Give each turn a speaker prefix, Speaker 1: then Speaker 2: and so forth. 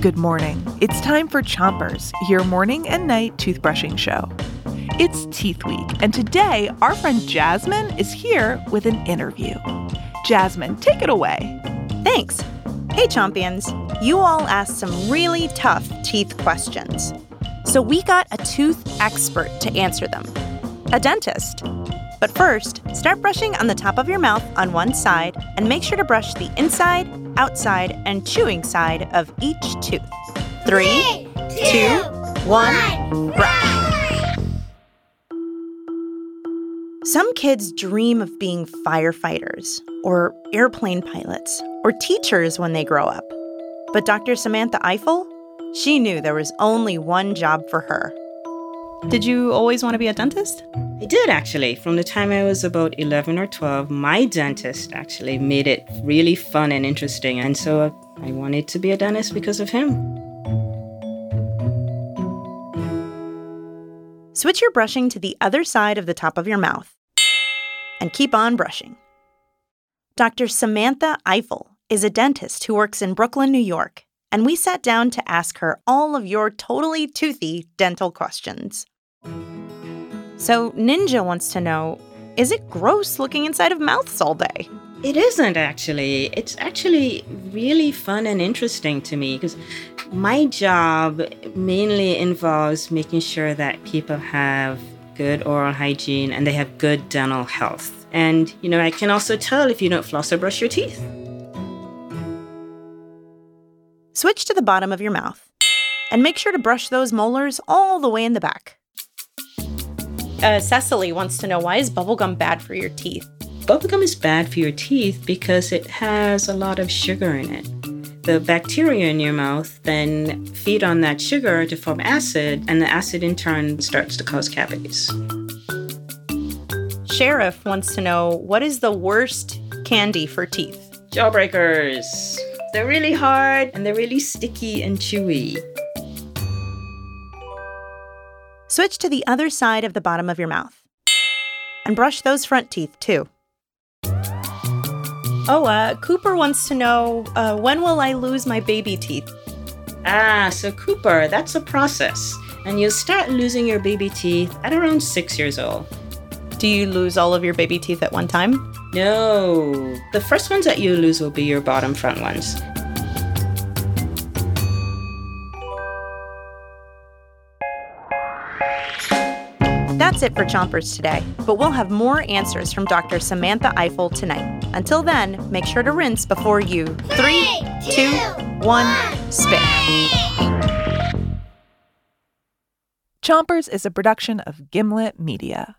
Speaker 1: Good morning. It's time for Chompers, your morning and night toothbrushing show. It's Teeth Week, and today our friend Jasmine is here with an interview. Jasmine, take it away.
Speaker 2: Thanks. Hey, Chompions. You all asked some really tough teeth questions. So we got a tooth expert to answer them a dentist. But first, start brushing on the top of your mouth on one side and make sure to brush the inside, outside, and chewing side of each tooth. Three, two, one, brush. Some kids dream of being firefighters, or airplane pilots, or teachers when they grow up. But Dr. Samantha Ifill, she knew there was only one job for her. Did you always want to be a dentist?
Speaker 3: I did actually. From the time I was about 11 or 12, my dentist actually made it really fun and interesting. And so I wanted to be a dentist because of him.
Speaker 2: Switch your brushing to the other side of the top of your mouth and keep on brushing. Dr. Samantha Ifill is a dentist who works in Brooklyn, New York, and we sat down to ask her all of your totally toothy dental questions. So, Ninja wants to know is it gross looking inside of mouths all day?
Speaker 3: It isn't actually. It's actually really fun and interesting to me because my job mainly involves making sure that people have good oral hygiene and they have good dental health. And, you know, I can also tell if you don't floss or brush your teeth.
Speaker 2: Switch to the bottom of your mouth and make sure to brush those molars all the way in the back. Uh, Cecily wants to know why is bubblegum bad for your teeth?
Speaker 3: Bubblegum is bad for your teeth because it has a lot of sugar in it. The bacteria in your mouth then feed on that sugar to form acid, and the acid in turn starts to cause cavities.
Speaker 2: Sheriff wants to know what is the worst candy for teeth?
Speaker 3: Jawbreakers. They're really hard and they're really sticky and chewy.
Speaker 2: Switch to the other side of the bottom of your mouth. And brush those front teeth too. Oh, uh, Cooper wants to know uh, when will I lose my baby teeth?
Speaker 3: Ah, so Cooper, that's a process. And you'll start losing your baby teeth at around six years old.
Speaker 2: Do you lose all of your baby teeth at one time?
Speaker 3: No. The first ones that you lose will be your bottom front ones.
Speaker 2: That's it for Chompers today, but we'll have more answers from Dr. Samantha Ifill tonight. Until then, make sure to rinse before you three, two, one, spit.
Speaker 1: Chompers is a production of Gimlet Media.